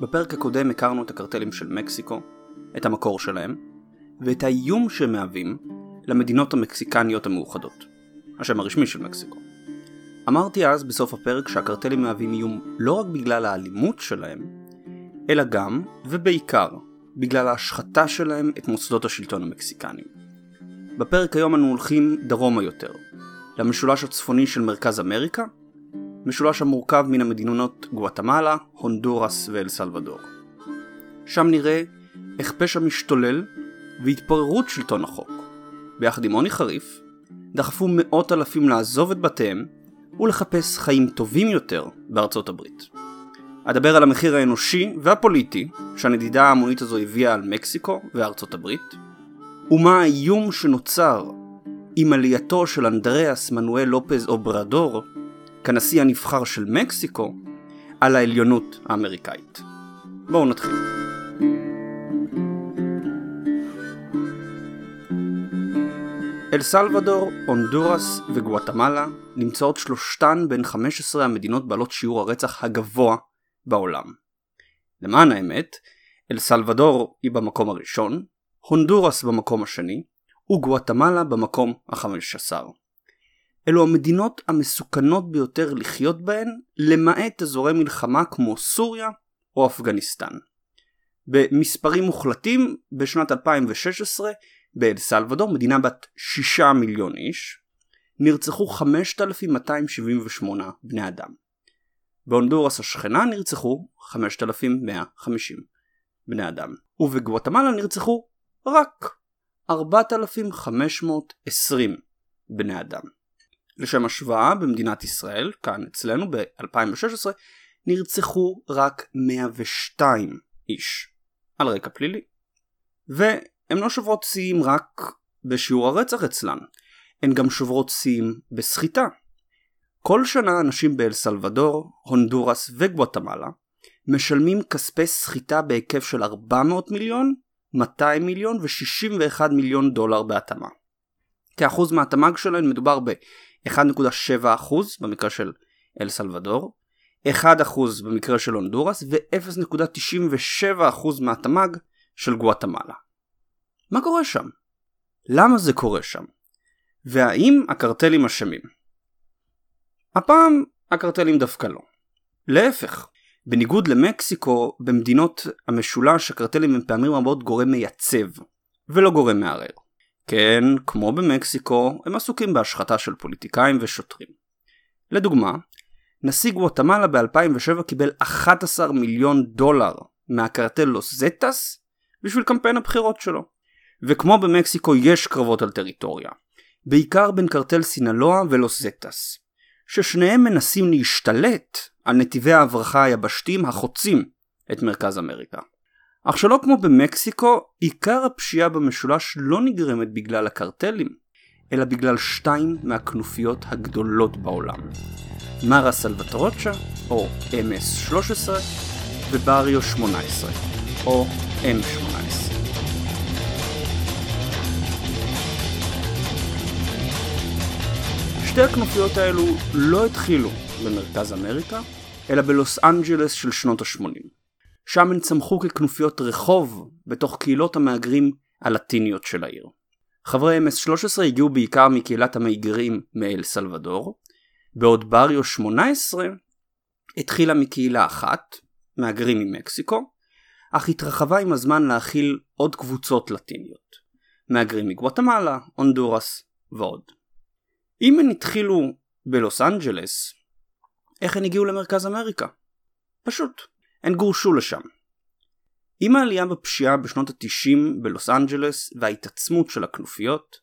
בפרק הקודם הכרנו את הקרטלים של מקסיקו, את המקור שלהם, ואת האיום שהם מהווים למדינות המקסיקניות המאוחדות, השם הרשמי של מקסיקו. אמרתי אז בסוף הפרק שהקרטלים מהווים איום לא רק בגלל האלימות שלהם, אלא גם, ובעיקר, בגלל ההשחתה שלהם את מוסדות השלטון המקסיקניים. בפרק היום אנו הולכים דרומה יותר, למשולש הצפוני של מרכז אמריקה, משולש המורכב מן המדינות גואטמלה, הונדורס ואל סלבדור. שם נראה איך פשע משתולל והתפוררות שלטון החוק, ביחד עם עוני חריף, דחפו מאות אלפים לעזוב את בתיהם ולחפש חיים טובים יותר בארצות הברית. אדבר על המחיר האנושי והפוליטי שהנדידה ההמונית הזו הביאה על מקסיקו וארצות הברית, ומה האיום שנוצר עם עלייתו של אנדריאס מנואל לופז אוברדור כנשיא הנבחר של מקסיקו על העליונות האמריקאית. בואו נתחיל. אל סלבדור, הונדורס וגואטמלה נמצאות שלושתן בין 15 המדינות בעלות שיעור הרצח הגבוה בעולם. למען האמת, אל סלבדור היא במקום הראשון, הונדורס במקום השני, וגואטמלה במקום ה-15. אלו המדינות המסוכנות ביותר לחיות בהן, למעט אזורי מלחמה כמו סוריה או אפגניסטן. במספרים מוחלטים, בשנת 2016, באל סלבדור, מדינה בת 6 מיליון איש, נרצחו 5,278 בני אדם. בהונדורס השכנה נרצחו 5,150 בני אדם, ובגואטמלה נרצחו רק 4,520 בני אדם. לשם השוואה, במדינת ישראל, כאן אצלנו ב-2016, נרצחו רק 102 איש על רקע פלילי. והן לא שוברות שיאים רק בשיעור הרצח אצלן, הן גם שוברות שיאים בסחיטה. כל שנה אנשים באל סלבדור, הונדורס וגואטמלה משלמים כספי סחיטה בהיקף של 400 מיליון, 200 מיליון ו-61 מיליון דולר בהתאמה. כאחוז מהתמ"ג שלהן מדובר ב-1.7% במקרה של אל סלבדור, 1% במקרה של הונדורס ו-0.97% מהתמ"ג של גואטמלה. מה קורה שם? למה זה קורה שם? והאם הקרטלים אשמים? הפעם הקרטלים דווקא לא. להפך, בניגוד למקסיקו, במדינות המשולש הקרטלים הם פעמים רבות גורם מייצב, ולא גורם מערער. כן, כמו במקסיקו, הם עסוקים בהשחתה של פוליטיקאים ושוטרים. לדוגמה, נשיא גואטמלה ב-2007 קיבל 11 מיליון דולר מהקרטל לוס זטס בשביל קמפיין הבחירות שלו. וכמו במקסיקו יש קרבות על טריטוריה, בעיקר בין קרטל סינלואה ולוס זטס, ששניהם מנסים להשתלט על נתיבי ההברחה היבשתיים החוצים את מרכז אמריקה. אך שלא כמו במקסיקו, עיקר הפשיעה במשולש לא נגרמת בגלל הקרטלים, אלא בגלל שתיים מהכנופיות הגדולות בעולם. מרה סלווטרוצ'ה, או MS-13, ובריו 18, או M18. שתי הכנופיות האלו לא התחילו במרכז אמריקה, אלא בלוס אנג'לס של שנות ה-80. שם הן צמחו ככנופיות רחוב בתוך קהילות המהגרים הלטיניות של העיר. חברי MS-13 הגיעו בעיקר מקהילת המהגרים מאל סלבדור, בעוד בריו 18 התחילה מקהילה אחת, מהגרים ממקסיקו, אך התרחבה עם הזמן להכיל עוד קבוצות לטיניות. מהגרים מגואטמלה, הונדורס ועוד. אם הן התחילו בלוס אנג'לס, איך הן הגיעו למרכז אמריקה? פשוט, הן גורשו לשם. עם העלייה בפשיעה בשנות ה-90 בלוס אנג'לס וההתעצמות של הכנופיות,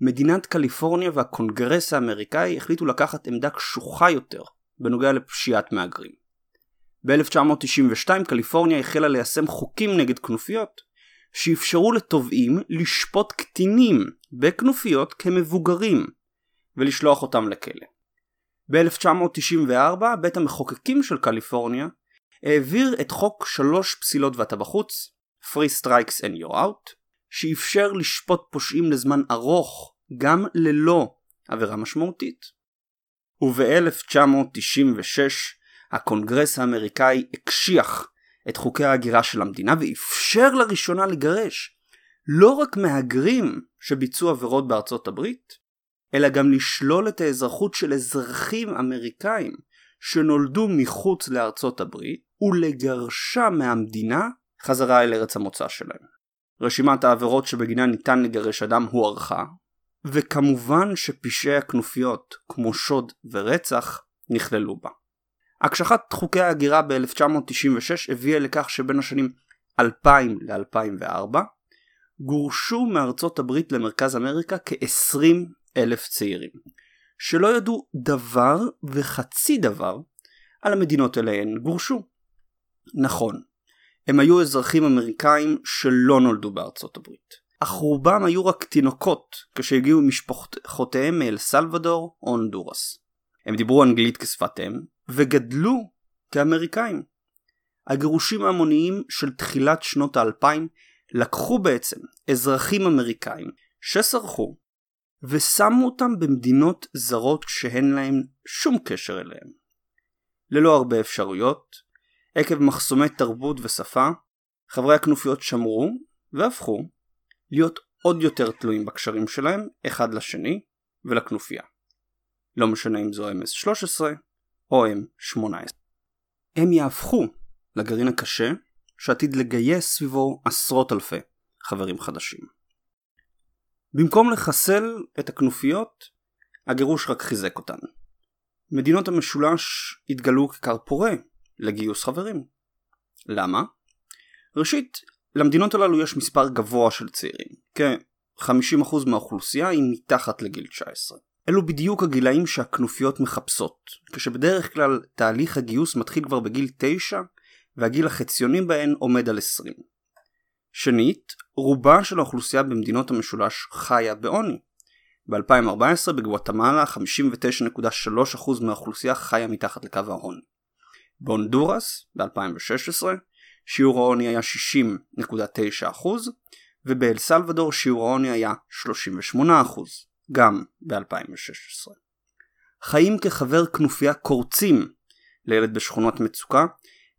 מדינת קליפורניה והקונגרס האמריקאי החליטו לקחת עמדה קשוחה יותר בנוגע לפשיעת מהגרים. ב-1992 קליפורניה החלה ליישם חוקים נגד כנופיות שאפשרו לתובעים לשפוט קטינים בכנופיות כמבוגרים ולשלוח אותם לכלא. ב-1994 בית המחוקקים של קליפורניה העביר את חוק שלוש פסילות ואתה בחוץ, Free Strikes and You're Out, שאפשר לשפוט פושעים לזמן ארוך גם ללא עבירה משמעותית. וב-1996 הקונגרס האמריקאי הקשיח את חוקי ההגירה של המדינה ואפשר לראשונה לגרש לא רק מהגרים שביצעו עבירות בארצות הברית, אלא גם לשלול את האזרחות של אזרחים אמריקאים שנולדו מחוץ לארצות הברית ולגרשם מהמדינה חזרה אל ארץ המוצא שלהם. רשימת העבירות שבגינן ניתן לגרש אדם הוארכה, וכמובן שפשעי הכנופיות כמו שוד ורצח נכללו בה. הקשחת חוקי ההגירה ב-1996 הביאה לכך שבין השנים 2000 ל-2004 גורשו מארצות הברית למרכז אמריקה כ-20 אלף צעירים, שלא ידעו דבר וחצי דבר על המדינות אליהן גורשו. נכון, הם היו אזרחים אמריקאים שלא נולדו בארצות הברית, אך רובם היו רק תינוקות כשהגיעו משפחותיהם מאל סלבדור או הונדורס. הם דיברו אנגלית כשפת אם, וגדלו כאמריקאים. הגירושים ההמוניים של תחילת שנות האלפיים לקחו בעצם אזרחים אמריקאים שסרחו ושמו אותם במדינות זרות שאין להם שום קשר אליהם. ללא הרבה אפשרויות, עקב מחסומי תרבות ושפה, חברי הכנופיות שמרו והפכו להיות עוד יותר תלויים בקשרים שלהם אחד לשני ולכנופיה. לא משנה אם זו MS-13 או M18. הם יהפכו לגרעין הקשה שעתיד לגייס סביבו עשרות אלפי חברים חדשים. במקום לחסל את הכנופיות, הגירוש רק חיזק אותן. מדינות המשולש התגלו ככר פורה לגיוס חברים. למה? ראשית, למדינות הללו יש מספר גבוה של צעירים, כ-50% מהאוכלוסייה היא מתחת לגיל 19. אלו בדיוק הגילאים שהכנופיות מחפשות, כשבדרך כלל תהליך הגיוס מתחיל כבר בגיל 9 והגיל החציוני בהן עומד על 20. שנית, רובה של האוכלוסייה במדינות המשולש חיה בעוני. ב-2014 בגואטמלה 59.3% מהאוכלוסייה חיה מתחת לקו העוני. בהונדורס ב-2016 שיעור העוני היה 60.9% ובאל סלבדור שיעור העוני היה 38% גם ב-2016. חיים כחבר כנופיה קורצים לילד בשכונות מצוקה,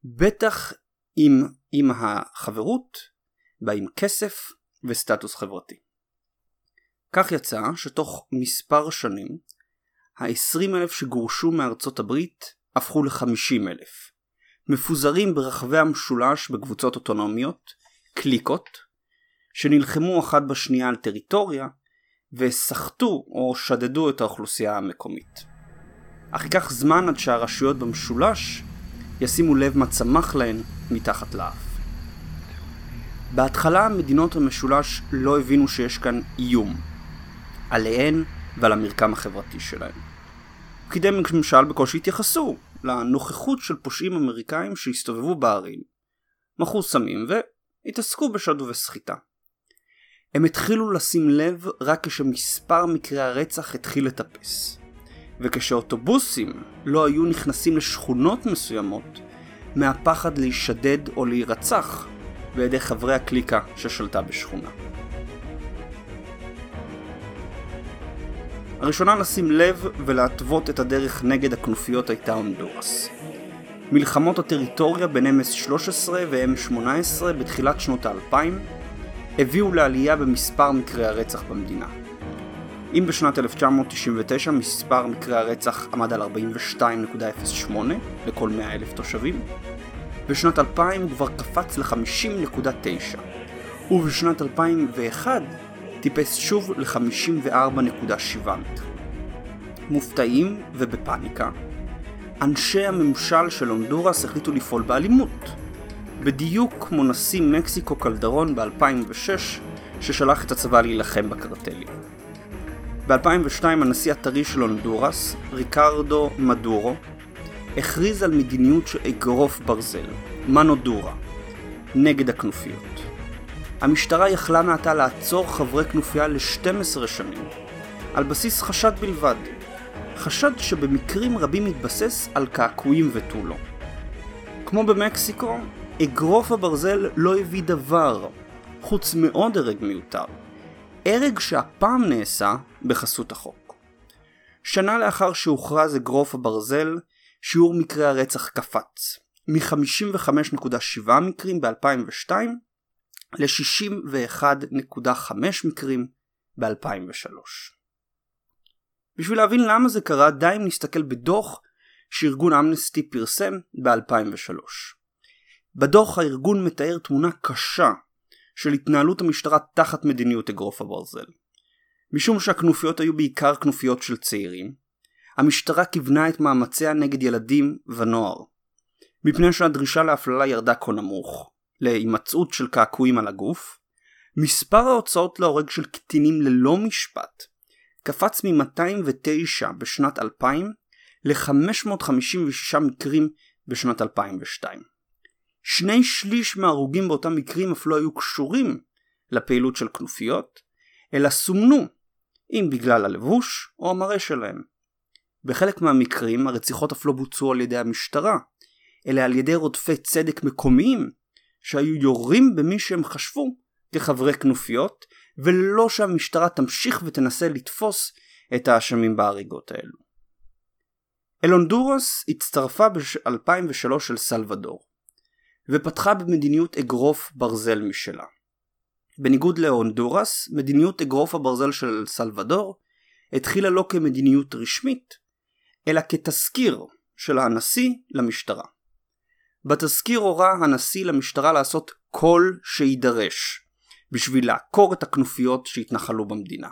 בטח אם עם החברות בא עם כסף וסטטוס חברתי. כך יצא שתוך מספר שנים ה-20 אלף שגורשו מארצות הברית הפכו ל-50 אלף. מפוזרים ברחבי המשולש בקבוצות אוטונומיות, קליקות, שנלחמו אחת בשנייה על טריטוריה וסחטו או שדדו את האוכלוסייה המקומית. אך ייקח זמן עד שהרשויות במשולש ישימו לב מה צמח להן מתחת לאף. בהתחלה מדינות המשולש לא הבינו שיש כאן איום עליהן ועל המרקם החברתי שלהן. פקידי ממשל בקושי התייחסו לנוכחות של פושעים אמריקאים שהסתובבו בערים, מכרו סמים והתעסקו בשד ובסחיטה. הם התחילו לשים לב רק כשמספר מקרי הרצח התחיל לטפס. וכשאוטובוסים לא היו נכנסים לשכונות מסוימות מהפחד להישדד או להירצח בידי חברי הקליקה ששלטה בשכונה. הראשונה לשים לב ולהתוות את הדרך נגד הכנופיות הייתה הונדורס. מלחמות הטריטוריה בין MS-13 ו-M18 בתחילת שנות האלפיים הביאו לעלייה במספר מקרי הרצח במדינה. אם בשנת 1999 מספר מקרי הרצח עמד על 42.08 לכל 100 אלף תושבים, בשנת 2000 הוא כבר קפץ ל-50.9, ובשנת 2001 טיפס שוב ל-54.7 מטר. מופתעים ובפאניקה, אנשי הממשל של הונדורס החליטו לפעול באלימות, בדיוק כמו נשיא מקסיקו קלדרון ב-2006 ששלח את הצבא להילחם בקרטלים. ב-2002 הנשיא הטרי של הונדורס, ריקרדו מדורו, הכריז על מדיניות של אגרוף ברזל, מנודורה, נגד הכנופיות. המשטרה יכלה מעתה לעצור חברי כנופיה ל-12 שנים, על בסיס חשד בלבד, חשד שבמקרים רבים מתבסס על קעקועים ותו לא. כמו במקסיקו, אגרוף הברזל לא הביא דבר, חוץ מעוד הרג מיותר. הרג שהפעם נעשה בחסות החוק. שנה לאחר שהוכרז אגרוף הברזל, שיעור מקרי הרצח קפץ, מ-55.7 מקרים ב-2002 ל-61.5 מקרים ב-2003. בשביל להבין למה זה קרה די אם נסתכל בדוח שארגון אמנסטי פרסם ב-2003. בדוח הארגון מתאר תמונה קשה של התנהלות המשטרה תחת מדיניות אגרוף הברזל. משום שהכנופיות היו בעיקר כנופיות של צעירים, המשטרה כיוונה את מאמציה נגד ילדים ונוער. מפני שהדרישה להפללה ירדה כה נמוך, להימצאות של קעקועים על הגוף, מספר ההוצאות להורג של קטינים ללא משפט קפץ מ-209 בשנת 2000 ל-556 מקרים בשנת 2002. שני שליש מההרוגים באותם מקרים אף לא היו קשורים לפעילות של כנופיות, אלא סומנו, אם בגלל הלבוש או המראה שלהם. בחלק מהמקרים הרציחות אף לא בוצעו על ידי המשטרה, אלא על ידי רודפי צדק מקומיים, שהיו יורים במי שהם חשבו כחברי כנופיות, ולא שהמשטרה תמשיך ותנסה לתפוס את האשמים בהריגות האלו. אל הונדורס הצטרפה ב-2003 של סלבדור, ופתחה במדיניות אגרוף ברזל משלה. בניגוד להונדורס, מדיניות אגרוף הברזל של סלבדור התחילה לא כמדיניות רשמית, אלא כתזכיר של הנשיא למשטרה. בתזכיר הורה הנשיא למשטרה לעשות כל שיידרש בשביל לעקור את הכנופיות שהתנחלו במדינה.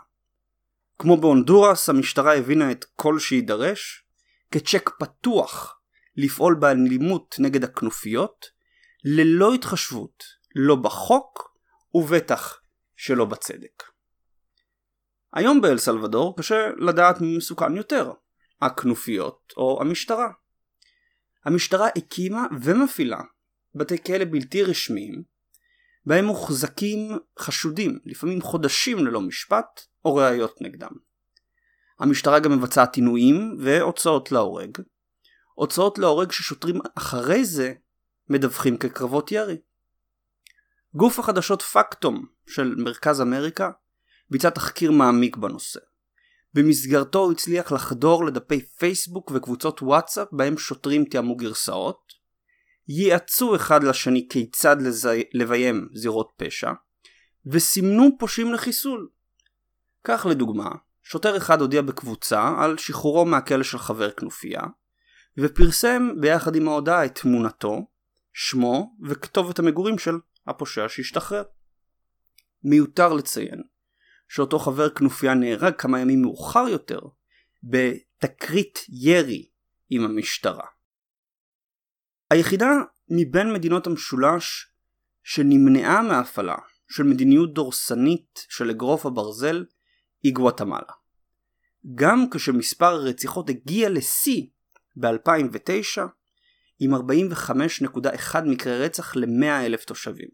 כמו בהונדורס, המשטרה הבינה את כל שיידרש כצ'ק פתוח לפעול באלימות נגד הכנופיות, ללא התחשבות, לא בחוק ובטח שלא בצדק. היום באל סלבדור קשה לדעת מי מסוכן יותר, הכנופיות או המשטרה. המשטרה הקימה ומפעילה בתי כלא בלתי רשמיים בהם מוחזקים חשודים, לפעמים חודשים ללא משפט או ראיות נגדם. המשטרה גם מבצעת עינויים והוצאות להורג. הוצאות להורג ששוטרים אחרי זה מדווחים כקרבות ירי. גוף החדשות פקטום של מרכז אמריקה ביצע תחקיר מעמיק בנושא. במסגרתו הוא הצליח לחדור לדפי פייסבוק וקבוצות וואטסאפ בהם שוטרים תיאמו גרסאות, ייעצו אחד לשני כיצד לזי... לביים זירות פשע, וסימנו פושעים לחיסול. כך לדוגמה, שוטר אחד הודיע בקבוצה על שחרורו מהכלא של חבר כנופיה, ופרסם ביחד עם ההודעה את תמונתו, שמו וכתובת המגורים של הפושע שהשתחרר. מיותר לציין שאותו חבר כנופיה נהרג כמה ימים מאוחר יותר בתקרית ירי עם המשטרה. היחידה מבין מדינות המשולש שנמנעה מהפעלה של מדיניות דורסנית של אגרוף הברזל היא גואטמלה. גם כשמספר הרציחות הגיע לשיא ב-2009 עם 45.1 מקרי רצח ל-100 אלף תושבים.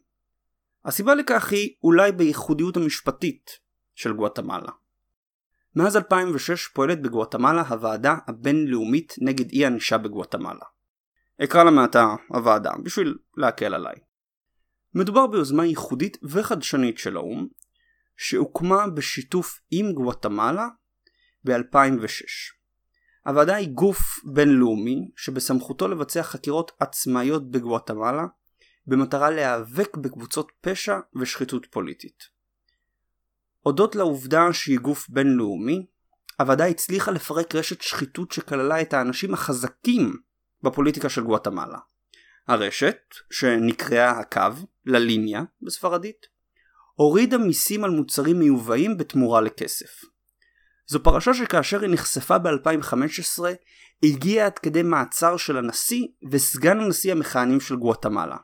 הסיבה לכך היא אולי בייחודיות המשפטית של גואטמלה. מאז 2006 פועלת בגואטמלה הוועדה הבינלאומית נגד אי ענישה בגואטמלה. אקרא לה מעתה הוועדה בשביל להקל עליי. מדובר ביוזמה ייחודית וחדשנית של האו"ם שהוקמה בשיתוף עם גואטמלה ב-2006. הוועדה היא גוף בינלאומי שבסמכותו לבצע חקירות עצמאיות בגואטמלה במטרה להיאבק בקבוצות פשע ושחיתות פוליטית. הודות לעובדה שהיא גוף בינלאומי, הוועדה הצליחה לפרק רשת שחיתות שכללה את האנשים החזקים בפוליטיקה של גואטמלה. הרשת, שנקראה הקו, לליניה בספרדית, הורידה מיסים על מוצרים מיובאים בתמורה לכסף. זו פרשה שכאשר היא נחשפה ב-2015 הגיעה עד כדי מעצר של הנשיא וסגן הנשיא המכהנים של גואטמלה,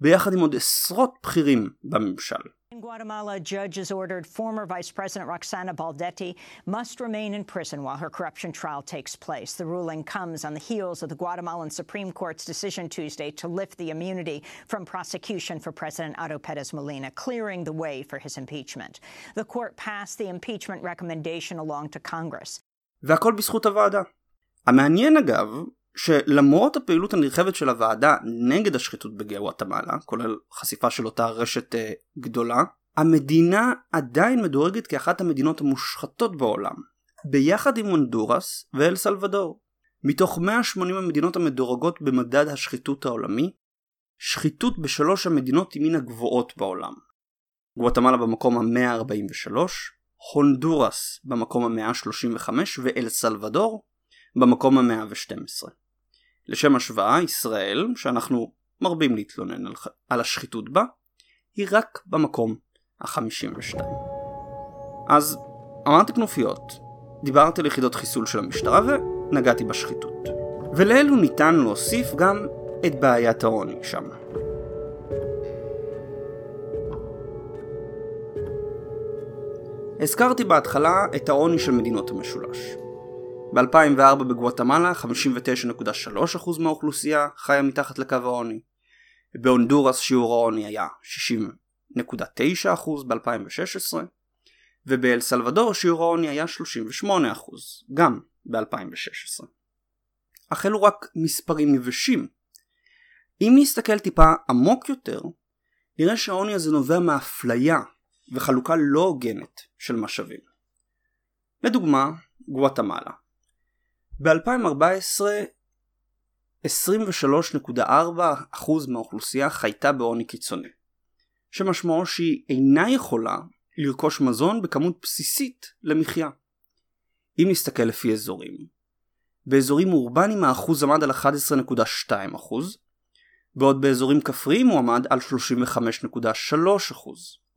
ביחד עם עוד עשרות בכירים בממשל. In Guatemala, judges ordered former Vice President Roxana Baldetti must remain in prison while her corruption trial takes place. The ruling comes on the heels of the Guatemalan Supreme Court's decision Tuesday to lift the immunity from prosecution for President Otto Perez Molina, clearing the way for his impeachment. The court passed the impeachment recommendation along to Congress. והכל בזכות הוועדה. המעניין אגב, שלמרות הפעילות הנרחבת של הוועדה נגד השחיתות בגואטמלה, כולל חשיפה של אותה רשת uh, גדולה, המדינה עדיין מדורגת כאחת המדינות המושחתות בעולם, ביחד עם הונדורס ואל סלבדור. מתוך 180 המדינות המדורגות במדד השחיתות העולמי, שחיתות בשלוש המדינות היא מן הגבוהות בעולם. גואטמלה במקום ה-143, הונדורס במקום ה-135 ואל סלבדור במקום ה-112. לשם השוואה, ישראל, שאנחנו מרבים להתלונן על, על השחיתות בה, היא רק במקום ה-52. אז אמרתי כנופיות, דיברתי על יחידות חיסול של המשטרה ונגעתי בשחיתות. ולאלו ניתן להוסיף גם את בעיית העוני שם. הזכרתי בהתחלה את העוני של מדינות המשולש. ב-2004 בגואטמלה 59.3% מהאוכלוסייה חיה מתחת לקו העוני. בהונדורס שיעור העוני היה 60.9% ב-2016, ובאל סלבדור שיעור העוני היה 38%, גם ב-2016. אך אלו רק מספרים יבשים. אם נסתכל טיפה עמוק יותר, נראה שהעוני הזה נובע מאפליה וחלוקה לא הוגנת של משאבים. לדוגמה, גואטמלה. ב-2014 23.4% מהאוכלוסייה חייתה בעוני קיצוני, שמשמעו שהיא אינה יכולה לרכוש מזון בכמות בסיסית למחיה. אם נסתכל לפי אזורים, באזורים אורבניים האחוז עמד על 11.2%, בעוד באזורים כפריים הוא עמד על 35.3%,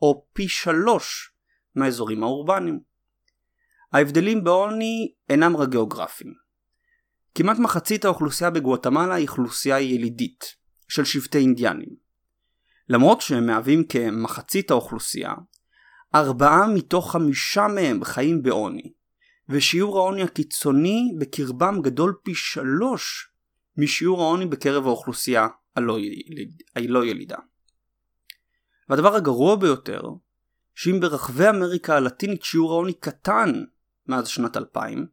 או פי שלוש מהאזורים האורבניים. ההבדלים בעוני אינם רק גיאוגרפיים. כמעט מחצית האוכלוסייה בגואטמלה היא אוכלוסייה ילידית, של שבטי אינדיאנים. למרות שהם מהווים כמחצית האוכלוסייה, ארבעה מתוך חמישה מהם חיים בעוני, ושיעור העוני הקיצוני בקרבם גדול פי שלוש משיעור העוני בקרב האוכלוסייה הלא, יליד, הלא ילידה. והדבר הגרוע ביותר, שאם ברחבי אמריקה הלטינית שיעור העוני קטן מאז שנת 2000,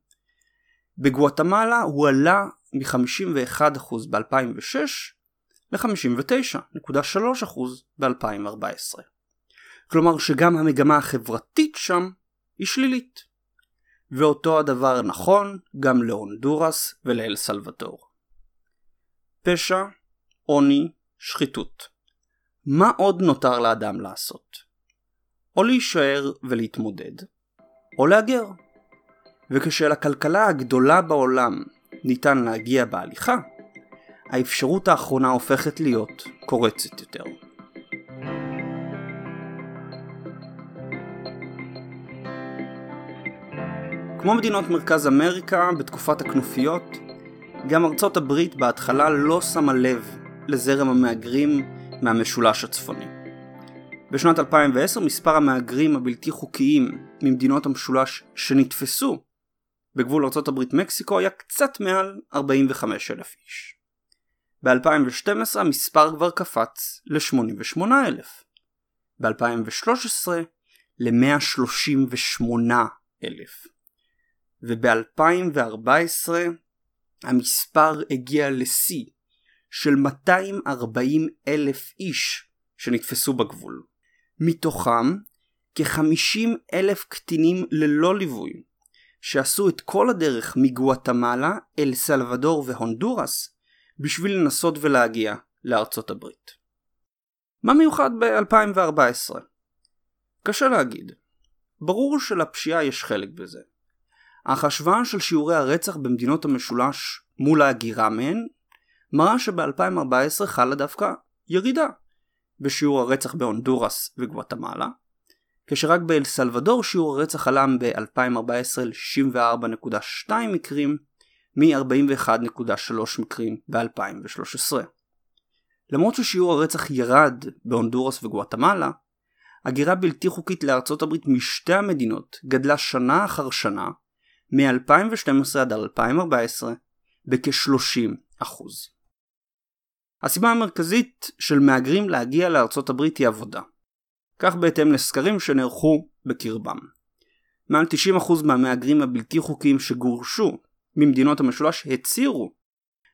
בגואטמלה הוא עלה מ-51% ב-2006 ל-59.3% ב-2014. כלומר שגם המגמה החברתית שם היא שלילית. ואותו הדבר נכון גם להונדורס ולאל סלבדור. פשע, עוני, שחיתות. מה עוד נותר לאדם לעשות? או להישאר ולהתמודד, או להגר. וכשלכלכלה הגדולה בעולם ניתן להגיע בהליכה, האפשרות האחרונה הופכת להיות קורצת יותר. כמו מדינות מרכז אמריקה בתקופת הכנופיות, גם ארצות הברית בהתחלה לא שמה לב לזרם המהגרים מהמשולש הצפוני. בשנת 2010 מספר המהגרים הבלתי חוקיים ממדינות המשולש שנתפסו בגבול ארה"ב מקסיקו היה קצת מעל 45 אלף איש. ב-2012 המספר כבר קפץ ל-88 אלף. ב-2013 ל-138 אלף. וב-2014 המספר הגיע לשיא של 240 אלף איש שנתפסו בגבול. מתוכם כ-50 אלף קטינים ללא ליווי, שעשו את כל הדרך מגואטמלה אל סלבדור והונדורס בשביל לנסות ולהגיע לארצות הברית. מה מיוחד ב-2014? קשה להגיד. ברור שלפשיעה יש חלק בזה. אך השוואה של שיעורי הרצח במדינות המשולש מול ההגירה מהן מראה שב-2014 חלה דווקא ירידה בשיעור הרצח בהונדורס וגואטמלה, כשרק באל סלבדור שיעור הרצח עלה ב-2014 ל-64.2 מקרים מ-41.3 מקרים ב-2013. למרות ששיעור הרצח ירד בהונדורס וגואטמלה, הגירה בלתי חוקית לארצות הברית משתי המדינות גדלה שנה אחר שנה מ-2012 עד 2014 בכ-30%. הסיבה המרכזית של מהגרים להגיע לארצות הברית היא עבודה. כך בהתאם לסקרים שנערכו בקרבם. מעל 90% מהמהגרים הבלתי חוקיים שגורשו ממדינות המשולש הצהירו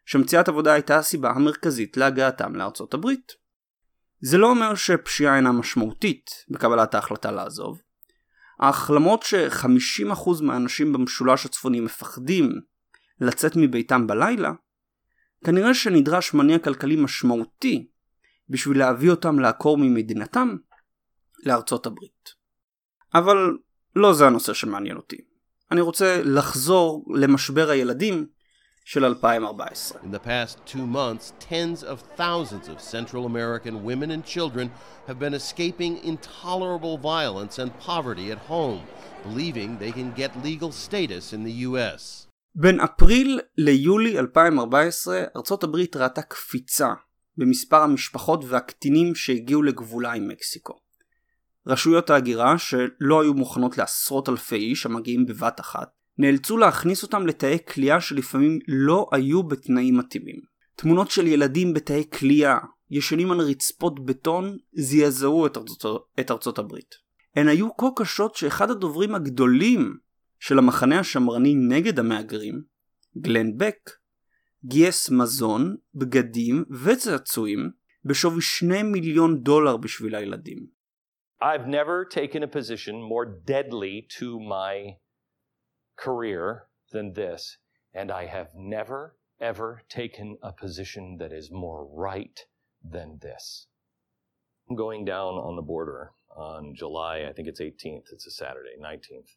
שמציאת עבודה הייתה הסיבה המרכזית להגעתם לארצות הברית. זה לא אומר שפשיעה אינה משמעותית בקבלת ההחלטה לעזוב, אך למרות ש-50% מהאנשים במשולש הצפוני מפחדים לצאת מביתם בלילה, כנראה שנדרש מניע כלכלי משמעותי בשביל להביא אותם לעקור ממדינתם לארצות הברית. אבל לא זה הנושא שמעניין אותי. אני רוצה לחזור למשבר הילדים של 2014. In the past two months, tens of thousands of Central American women and children have been escaping intolerable violence and poverty at home, believing they can get legal status in the US. בין אפריל ליולי 2014 ארצות הברית ראתה קפיצה במספר המשפחות והקטינים שהגיעו לגבולה עם מקסיקו. רשויות ההגירה שלא היו מוכנות לעשרות אלפי איש המגיעים בבת אחת נאלצו להכניס אותם לתאי כליאה שלפעמים לא היו בתנאים מתאימים. תמונות של ילדים בתאי כליאה, ישנים על רצפות בטון, זעזעו את, את ארצות הברית. הן היו כה קשות שאחד הדוברים הגדולים של המחנה השמרני נגד המהגרים, גלן בק, גייס מזון, בגדים וצעצועים בשווי 2 מיליון דולר בשביל הילדים. I've never taken a position more deadly to my career than this, and I have never, ever taken a position that is more right than this. I'm going down on the border on July, I think it's 18th, it's a Saturday, 19th.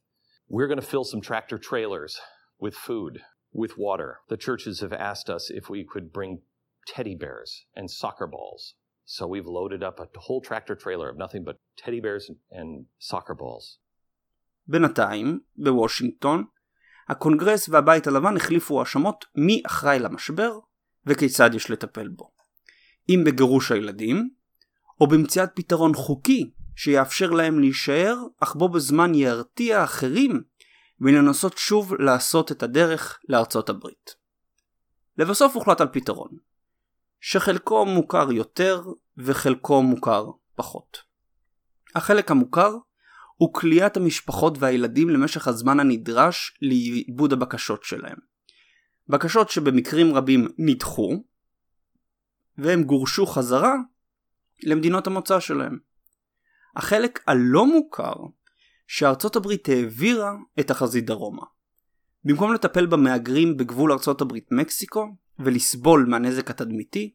We're going to fill some tractor trailers with food, with water. The churches have asked us if we could bring teddy bears and soccer balls. So we've loaded up a whole tractor trailer of nothing but teddy bears and soccer balls. בינתיים, בוושינגטון, הקונגרס והבית הלבן החליפו האשמות מי אחראי למשבר וכיצד יש לטפל בו. אם בגירוש הילדים, או במציאת פתרון חוקי שיאפשר להם להישאר, אך בו בזמן ירתיע אחרים ולנסות שוב לעשות את הדרך לארצות הברית. לבסוף הוחלט על פתרון, שחלקו מוכר יותר וחלקו מוכר פחות. החלק המוכר הוא כליאת המשפחות והילדים למשך הזמן הנדרש לעיבוד הבקשות שלהם. בקשות שבמקרים רבים נדחו, והם גורשו חזרה למדינות המוצא שלהם. החלק הלא מוכר שארצות הברית העבירה את החזית דרומה. במקום לטפל במהגרים בגבול ארצות הברית מקסיקו ולסבול מהנזק התדמיתי,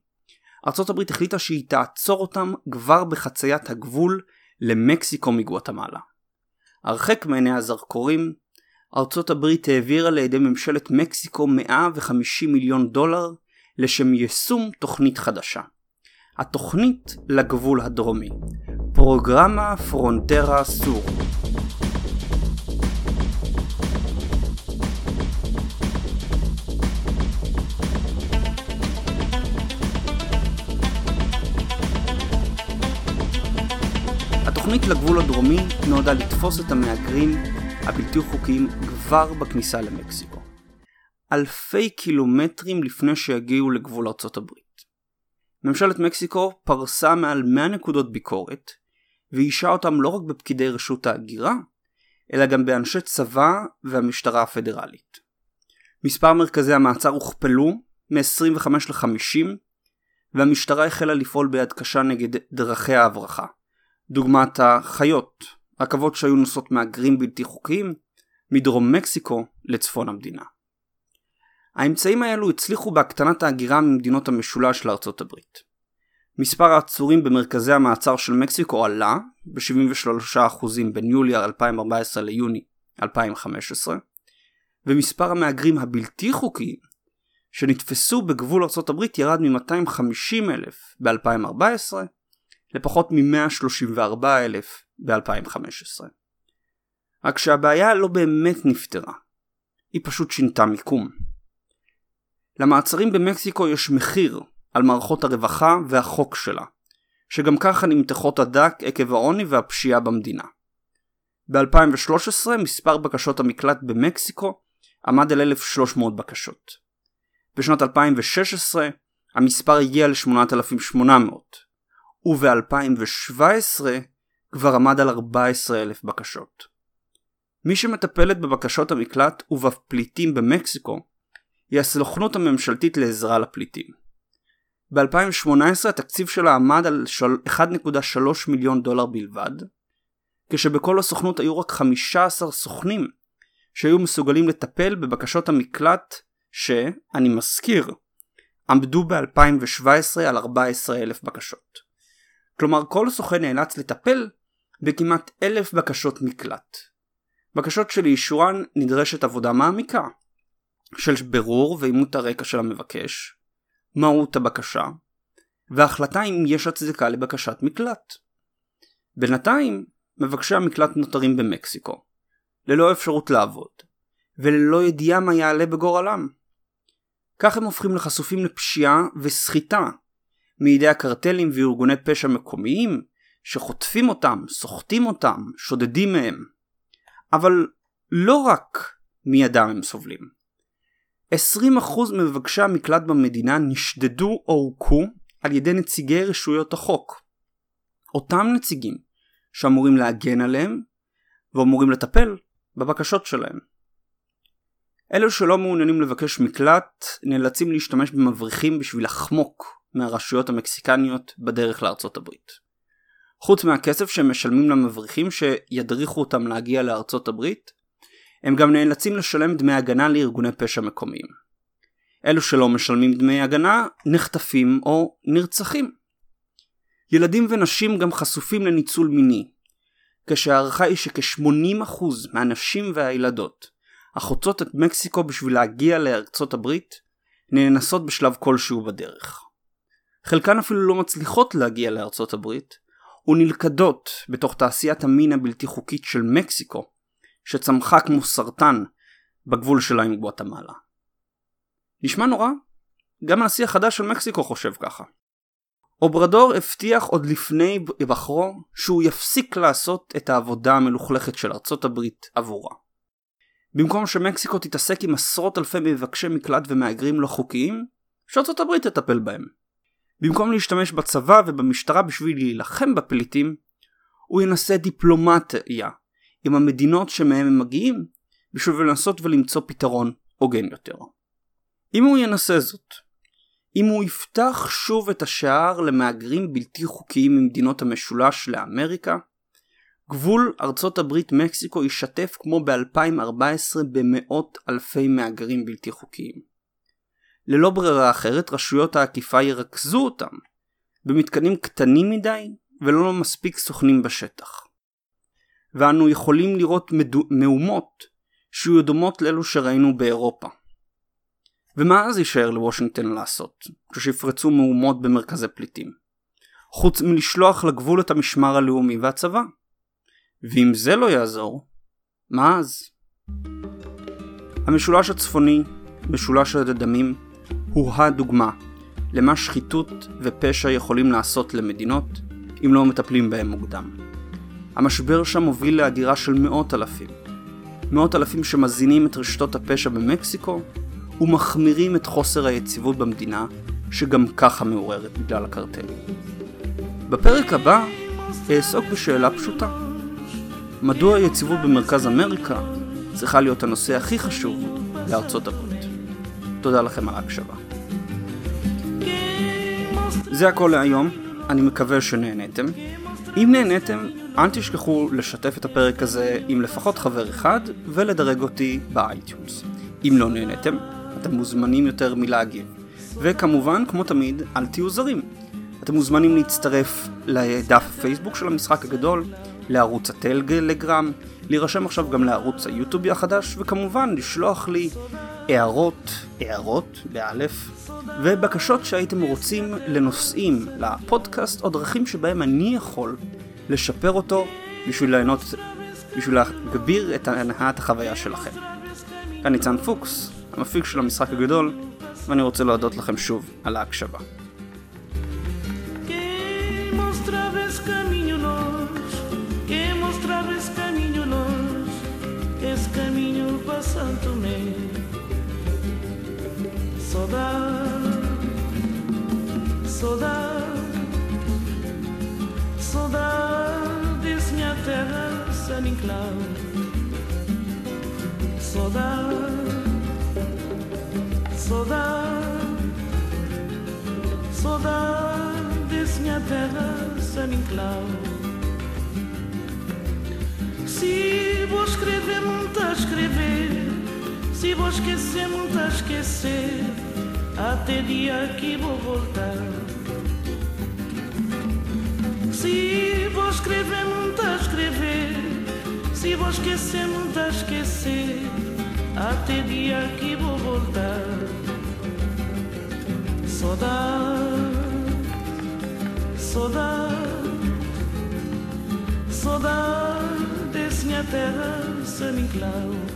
הברית החליטה שהיא תעצור אותם כבר בחציית הגבול למקסיקו מגואטמלה. הרחק מעיני הזרקורים, ארצות הברית העבירה לידי ממשלת מקסיקו 150 מיליון דולר לשם יישום תוכנית חדשה. התוכנית לגבול הדרומי, פרוגרמה פרונטרה סור. התוכנית לגבול הדרומי נועדה לתפוס את המהגרים הבלתי חוקיים כבר בכניסה למקסיקו. אלפי קילומטרים לפני שיגיעו לגבול ארצות הברית. ממשלת מקסיקו פרסה מעל 100 נקודות ביקורת, ואישה אותם לא רק בפקידי רשות ההגירה, אלא גם באנשי צבא והמשטרה הפדרלית. מספר מרכזי המעצר הוכפלו מ-25 ל-50, והמשטרה החלה לפעול ביד קשה נגד דרכי ההברחה. דוגמת החיות, רכבות שהיו נוסעות מהגרים בלתי חוקיים מדרום מקסיקו לצפון המדינה. האמצעים האלו הצליחו בהקטנת ההגירה ממדינות המשולש לארצות הברית. מספר העצורים במרכזי המעצר של מקסיקו עלה ב-73% בין יולי 2014 ליוני 2015, ומספר המהגרים הבלתי חוקיים שנתפסו בגבול ארצות הברית ירד מ-250 אלף ב-2014 לפחות מ-134 אלף ב-2015. רק שהבעיה לא באמת נפתרה, היא פשוט שינתה מיקום. למעצרים במקסיקו יש מחיר על מערכות הרווחה והחוק שלה, שגם ככה נמתחות הדק עקב העוני והפשיעה במדינה. ב-2013 מספר בקשות המקלט במקסיקו עמד על 1,300 בקשות. בשנת 2016 המספר הגיע ל-8,800, וב-2017 כבר עמד על 14,000 בקשות. מי שמטפלת בבקשות המקלט ובפליטים במקסיקו היא הסוכנות הממשלתית לעזרה לפליטים. ב-2018 התקציב שלה עמד על 1.3 מיליון דולר בלבד, כשבכל הסוכנות היו רק 15 סוכנים שהיו מסוגלים לטפל בבקשות המקלט שאני מזכיר, עמדו ב-2017 על 14,000 בקשות. כלומר כל סוכן נאלץ לטפל בכמעט אלף בקשות מקלט. בקשות שלאישורן נדרשת עבודה מעמיקה של בירור ואימות הרקע של המבקש, מהות הבקשה, והחלטה אם יש הצדקה לבקשת מקלט. בינתיים, מבקשי המקלט נותרים במקסיקו, ללא אפשרות לעבוד, וללא ידיעה מה יעלה בגורלם. כך הם הופכים לחשופים לפשיעה וסחיטה מידי הקרטלים וארגוני פשע מקומיים שחוטפים אותם, סוחטים אותם, שודדים מהם. אבל לא רק מידם הם סובלים. 20% ממבקשי המקלט במדינה נשדדו או הוכו על ידי נציגי רשויות החוק. אותם נציגים שאמורים להגן עליהם ואמורים לטפל בבקשות שלהם. אלו שלא מעוניינים לבקש מקלט נאלצים להשתמש במבריחים בשביל לחמוק מהרשויות המקסיקניות בדרך לארצות הברית. חוץ מהכסף שהם משלמים למבריחים שידריכו אותם להגיע לארצות הברית, הם גם נאלצים לשלם דמי הגנה לארגוני פשע מקומיים. אלו שלא משלמים דמי הגנה נחטפים או נרצחים. ילדים ונשים גם חשופים לניצול מיני, כשהערכה היא שכ-80% מהנשים והילדות החוצות את מקסיקו בשביל להגיע לארצות הברית נאנסות בשלב כלשהו בדרך. חלקן אפילו לא מצליחות להגיע לארצות הברית, ונלכדות בתוך תעשיית המין הבלתי חוקית של מקסיקו, שצמחה כמו סרטן בגבול שלה עם גואטמלה. נשמע נורא? גם הנשיא החדש של מקסיקו חושב ככה. אוברדור הבטיח עוד לפני היבחרו שהוא יפסיק לעשות את העבודה המלוכלכת של ארצות הברית עבורה. במקום שמקסיקו תתעסק עם עשרות אלפי מבקשי מקלט ומהגרים לא חוקיים, שארצות הברית תטפל בהם. במקום להשתמש בצבא ובמשטרה בשביל להילחם בפליטים, הוא ינסה דיפלומטיה עם המדינות שמהם הם מגיעים, בשביל לנסות ולמצוא פתרון הוגן יותר. אם הוא ינסה זאת, אם הוא יפתח שוב את השער למהגרים בלתי חוקיים ממדינות המשולש לאמריקה, גבול ארצות הברית מקסיקו יישטף כמו ב-2014 במאות אלפי מהגרים בלתי חוקיים. ללא ברירה אחרת רשויות האכיפה ירכזו אותם במתקנים קטנים מדי ולא מספיק סוכנים בשטח. ואנו יכולים לראות מדו... מהומות שיהיו דומות לאלו שראינו באירופה. ומה אז יישאר לוושינגטון לעשות כשיפרצו מהומות במרכזי פליטים? חוץ מלשלוח לגבול את המשמר הלאומי והצבא. ואם זה לא יעזור, מה אז? המשולש הצפוני, משולש הדמים, הוא הדוגמה למה שחיתות ופשע יכולים לעשות למדינות אם לא מטפלים בהם מוקדם. המשבר שם מוביל להגירה של מאות אלפים. מאות אלפים שמזינים את רשתות הפשע במקסיקו ומחמירים את חוסר היציבות במדינה שגם ככה מעוררת בגלל הקרטלים. בפרק הבא אעסוק בשאלה פשוטה. מדוע היציבות במרכז אמריקה צריכה להיות הנושא הכי חשוב לארצות הברית? תודה לכם על ההקשבה. זה הכל להיום, אני מקווה שנהניתם. אם נהניתם, אל תשכחו לשתף את הפרק הזה עם לפחות חבר אחד ולדרג אותי ב-iTunes. אם לא נהניתם, אתם מוזמנים יותר מלהגיב. וכמובן, כמו תמיד, אל תהיו זרים. אתם מוזמנים להצטרף לדף הפייסבוק של המשחק הגדול, לערוץ הטלגרם, להירשם עכשיו גם לערוץ היוטיובי החדש, וכמובן לשלוח לי הערות, הערות, באלף, ובקשות שהייתם רוצים לנושאים לפודקאסט, או דרכים שבהם אני יכול לשפר אותו בשביל ליהנות, בשביל להגביר את הנהת החוויה שלכם. כאן ניצן פוקס, המפיק של המשחק הגדול, ואני רוצה להודות לכם שוב על ההקשבה. Santo Meio Saudade, saudade, saudades minha terra San Inclau. Saudade, saudade, saudades minha terra San Inclau. Se vou escrever, muito a escrever Se vou esquecer, não tá esquecer. Até dia que vou voltar. Se vou escrever, não tá escrever. Se vou esquecer, não tá esquecer. Até dia que vou voltar. Saudade, saudade, saudade desse minha terra, San Inclau.